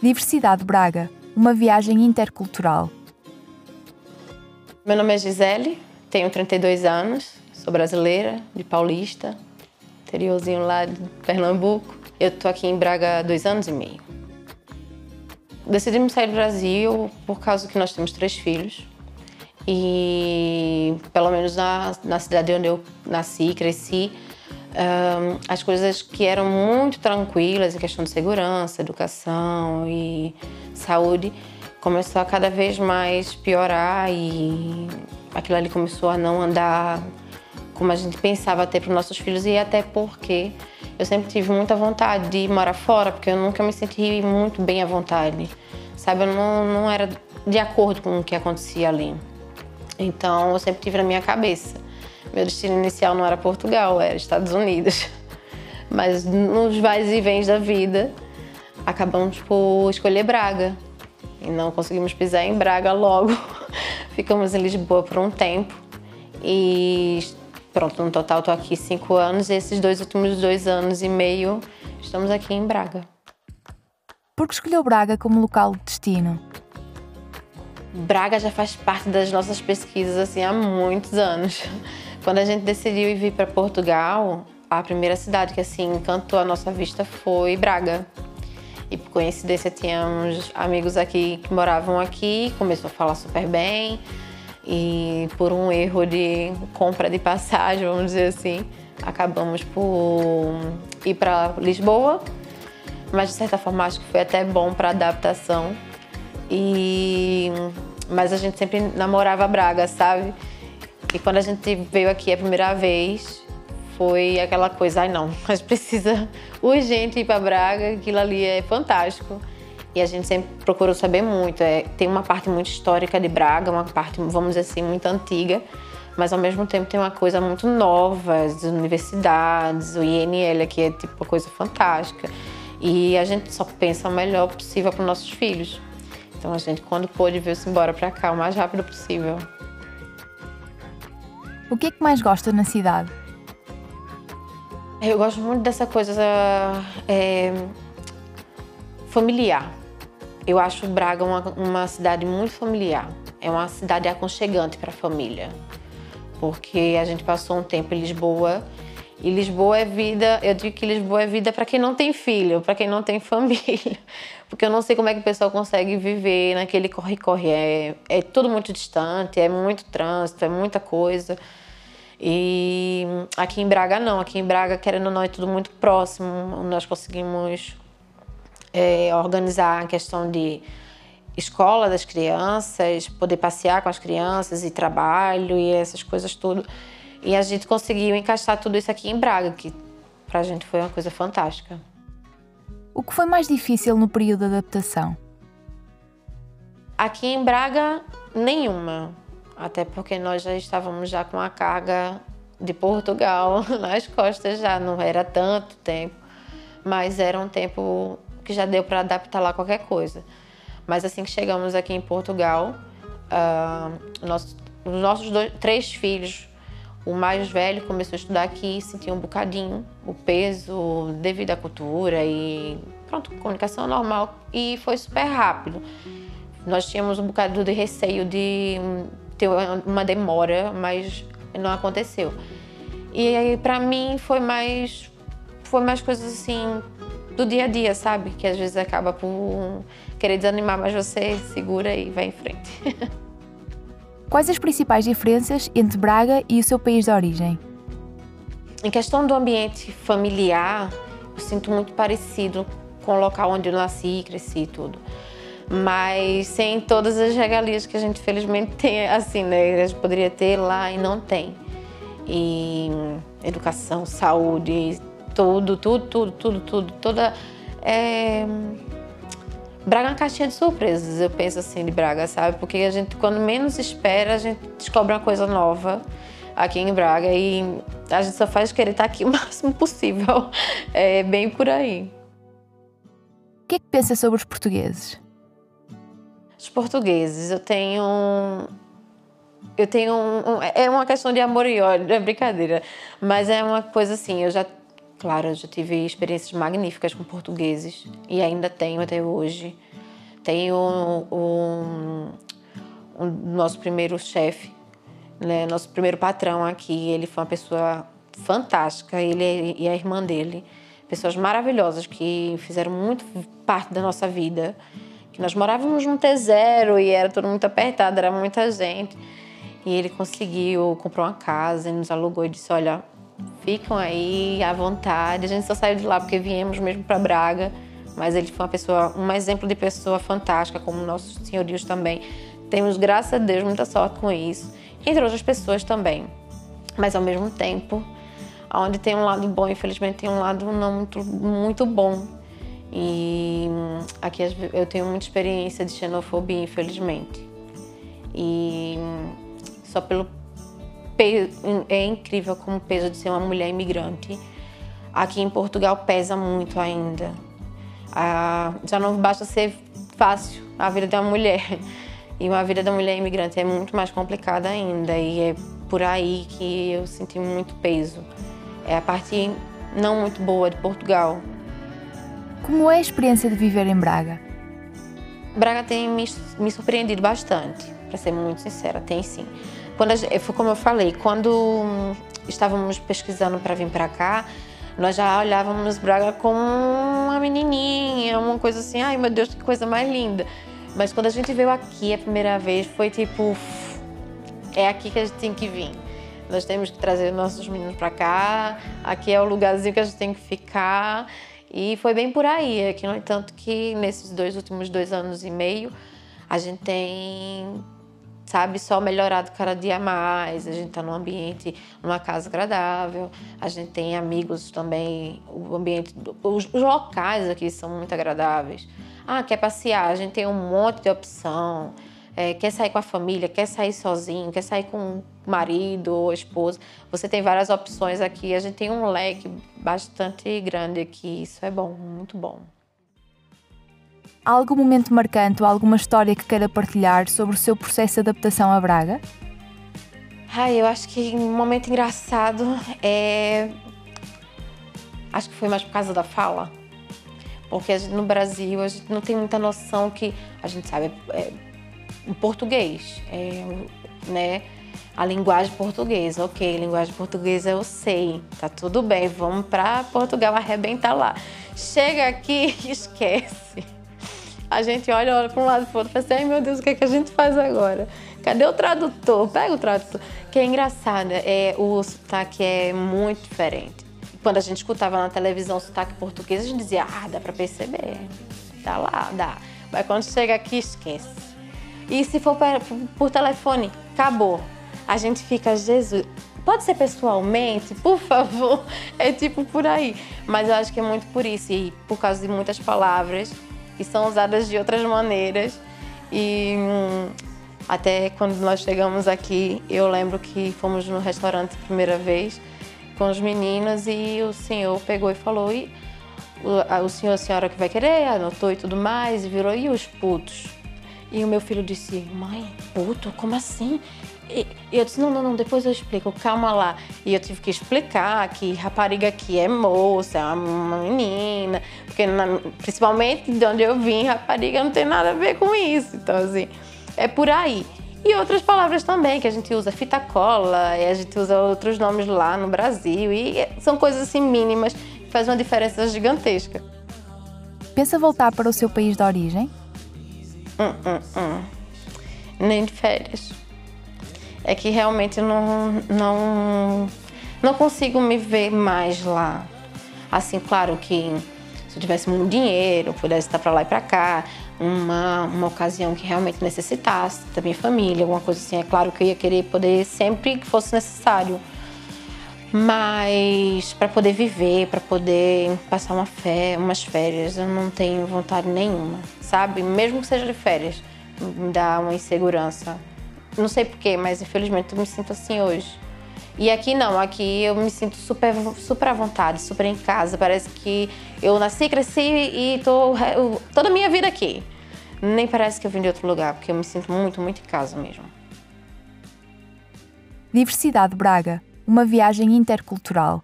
Diversidade Braga, uma viagem intercultural. Meu nome é Gisele, tenho 32 anos, sou brasileira, de Paulista, interiorzinho lá de Pernambuco. Eu estou aqui em Braga há dois anos e meio. Decidimos sair do Brasil por causa que nós temos três filhos. E, pelo menos na, na cidade onde eu nasci, cresci, um, as coisas que eram muito tranquilas em questão de segurança, educação e saúde começou a cada vez mais piorar e aquilo ali começou a não andar como a gente pensava ter para os nossos filhos e até porque eu sempre tive muita vontade de morar fora, porque eu nunca me senti muito bem à vontade, sabe? Eu não, não era de acordo com o que acontecia ali. Então eu sempre tive na minha cabeça. Meu destino inicial não era Portugal, era Estados Unidos. Mas nos vais e vens da vida, acabamos por escolher Braga. E não conseguimos pisar em Braga logo. Ficamos em Lisboa por um tempo. E pronto, no total estou aqui cinco anos. E esses dois últimos dois anos e meio estamos aqui em Braga. Por que escolheu Braga como local de destino? Braga já faz parte das nossas pesquisas assim há muitos anos. Quando a gente decidiu ir vir para Portugal, a primeira cidade que assim encantou a nossa vista foi Braga. E por coincidência tínhamos amigos aqui que moravam aqui, começou a falar super bem. E por um erro de compra de passagem, vamos dizer assim, acabamos por ir para Lisboa. Mas de certa forma acho que foi até bom para adaptação. E mas a gente sempre namorava Braga, sabe? E quando a gente veio aqui a primeira vez, foi aquela coisa, ai não, a gente precisa urgente ir para Braga, aquilo ali é fantástico. E a gente sempre procurou saber muito. É, tem uma parte muito histórica de Braga, uma parte, vamos dizer assim, muito antiga, mas ao mesmo tempo tem uma coisa muito nova, as universidades, o INL aqui é tipo uma coisa fantástica. E a gente só pensa o melhor possível para os nossos filhos. Então a gente, quando pôde, veio-se embora para cá o mais rápido possível. O que é que mais gosta na cidade? Eu gosto muito dessa coisa é, familiar. Eu acho Braga uma, uma cidade muito familiar. É uma cidade aconchegante para a família. Porque a gente passou um tempo em Lisboa e Lisboa é vida, eu digo que Lisboa é vida para quem não tem filho, para quem não tem família. Porque eu não sei como é que o pessoal consegue viver naquele corre-corre. É, é tudo muito distante, é muito trânsito, é muita coisa. E aqui em Braga não, aqui em Braga, querendo ou não, é tudo muito próximo. Nós conseguimos é, organizar a questão de escola das crianças, poder passear com as crianças e trabalho e essas coisas tudo. E a gente conseguiu encaixar tudo isso aqui em Braga, que pra gente foi uma coisa fantástica. O que foi mais difícil no período de adaptação? Aqui em Braga, nenhuma. Até porque nós já estávamos já com a carga de Portugal nas costas já, não era tanto tempo, mas era um tempo que já deu para adaptar lá qualquer coisa. Mas assim que chegamos aqui em Portugal, uh, nosso, os nossos dois, três filhos, o mais velho começou a estudar aqui, sentiu um bocadinho o peso devido à cultura e pronto, comunicação normal e foi super rápido. Nós tínhamos um bocado de receio de ter uma demora, mas não aconteceu. E aí para mim foi mais foi mais coisas assim do dia a dia, sabe? Que às vezes acaba por querer desanimar, mas você segura e vai em frente. Quais as principais diferenças entre Braga e o seu país de origem? Em questão do ambiente familiar, eu sinto muito parecido com o local onde eu nasci, cresci e tudo. Mas sem todas as regalias que a gente felizmente tem, assim, né? A gente poderia ter lá e não tem. E educação, saúde, tudo, tudo, tudo, tudo, tudo, toda. É... Braga é uma caixinha de surpresas, eu penso assim de Braga, sabe? Porque a gente, quando menos espera, a gente descobre uma coisa nova aqui em Braga e a gente só faz querer estar aqui o máximo possível. É bem por aí. O que é que pensa sobre os portugueses? Os portugueses, eu tenho. Eu tenho. Um, é uma questão de amor e ódio, é brincadeira. Mas é uma coisa assim, eu já Claro, eu já tive experiências magníficas com portugueses e ainda tenho até hoje. tem o, o, o nosso primeiro chefe, né, nosso primeiro patrão aqui. Ele foi uma pessoa fantástica, ele e a irmã dele. Pessoas maravilhosas que fizeram muito parte da nossa vida. Que nós morávamos num T0 e era tudo muito apertado, era muita gente. E ele conseguiu, comprou uma casa e nos alugou e disse: Olha, ficam aí à vontade. A gente só saiu de lá porque viemos mesmo para Braga. Mas ele foi uma pessoa, um exemplo de pessoa fantástica, como nossos senhorios também. Temos, graças a Deus, muita sorte com isso. Entre outras pessoas também. Mas ao mesmo tempo, onde tem um lado bom, infelizmente tem um lado não muito, muito bom. E aqui eu tenho muita experiência de xenofobia, infelizmente. E só pelo peso, é incrível como o peso de ser uma mulher imigrante aqui em Portugal pesa muito ainda. Ah, já não basta ser fácil a vida da mulher. E uma vida da mulher imigrante é muito mais complicada ainda. E é por aí que eu senti muito peso. É a parte não muito boa de Portugal. Como é a experiência de viver em Braga? Braga tem me, me surpreendido bastante, para ser muito sincera, tem sim. Quando a, foi como eu falei, quando estávamos pesquisando para vir para cá, nós já olhávamos Braga como uma menininha, uma coisa assim, ai meu Deus, que coisa mais linda. Mas quando a gente veio aqui a primeira vez, foi tipo, é aqui que a gente tem que vir. Nós temos que trazer nossos meninos para cá, aqui é o lugarzinho que a gente tem que ficar. E foi bem por aí. É que, no entanto, que nesses dois últimos dois anos e meio, a gente tem sabe, só melhorado cada dia mais. A gente está num ambiente, numa casa agradável. A gente tem amigos também. O ambiente, os, os, locais aqui são muito agradáveis. Ah, quer passear? A gente tem um monte de opção. É, quer sair com a família? Quer sair sozinho? Quer sair com o marido ou esposa? Você tem várias opções aqui. A gente tem um leque bastante grande aqui. Isso é bom, muito bom. Algum momento marcante ou alguma história que queira partilhar sobre o seu processo de adaptação a Braga? Ai, eu acho que um momento engraçado é. Acho que foi mais por causa da fala. Porque gente, no Brasil a gente não tem muita noção que a gente sabe é, o português, é, né? A linguagem portuguesa, ok, linguagem portuguesa eu sei, tá tudo bem, vamos para Portugal arrebentar lá. Chega aqui, esquece a gente olha, olha para um lado e para outro fala assim, ai meu Deus, o que, é que a gente faz agora? Cadê o tradutor? Pega o tradutor. Que é engraçado, é, o sotaque é muito diferente. Quando a gente escutava na televisão o sotaque português, a gente dizia, ah, dá para perceber. Tá lá, dá. Mas quando chega aqui, esquece. E se for por telefone, acabou. A gente fica, Jesus, pode ser pessoalmente, por favor. É tipo por aí. Mas eu acho que é muito por isso e por causa de muitas palavras que são usadas de outras maneiras. E hum, até quando nós chegamos aqui, eu lembro que fomos no restaurante a primeira vez com os meninos e o senhor pegou e falou: e o, o senhor, a senhora que vai querer, anotou e tudo mais, e virou: e os putos? E o meu filho disse: mãe, puto? Como assim? E eu disse, não, não, não, depois eu explico, calma lá. E eu tive que explicar que rapariga aqui é moça, é uma menina, porque na, principalmente de onde eu vim, rapariga não tem nada a ver com isso. Então, assim, é por aí. E outras palavras também, que a gente usa fita cola, e a gente usa outros nomes lá no Brasil, e são coisas assim mínimas que fazem uma diferença gigantesca. Pensa voltar para o seu país de origem? Hum, hum, hum. Nem de férias é que realmente não, não, não consigo me ver mais lá. Assim, claro que se eu tivesse muito dinheiro, pudesse estar para lá e para cá, uma, uma ocasião que realmente necessitasse da minha família, alguma coisa assim, é claro que eu ia querer poder sempre que fosse necessário. Mas para poder viver, para poder passar uma fé, umas férias, eu não tenho vontade nenhuma, sabe? Mesmo que seja de férias, me dá uma insegurança. Não sei porquê, mas infelizmente eu me sinto assim hoje. E aqui não, aqui eu me sinto super, super à vontade, super em casa. Parece que eu nasci, cresci e tô toda a minha vida aqui. Nem parece que eu vim de outro lugar, porque eu me sinto muito, muito em casa mesmo. Diversidade Braga, uma viagem intercultural.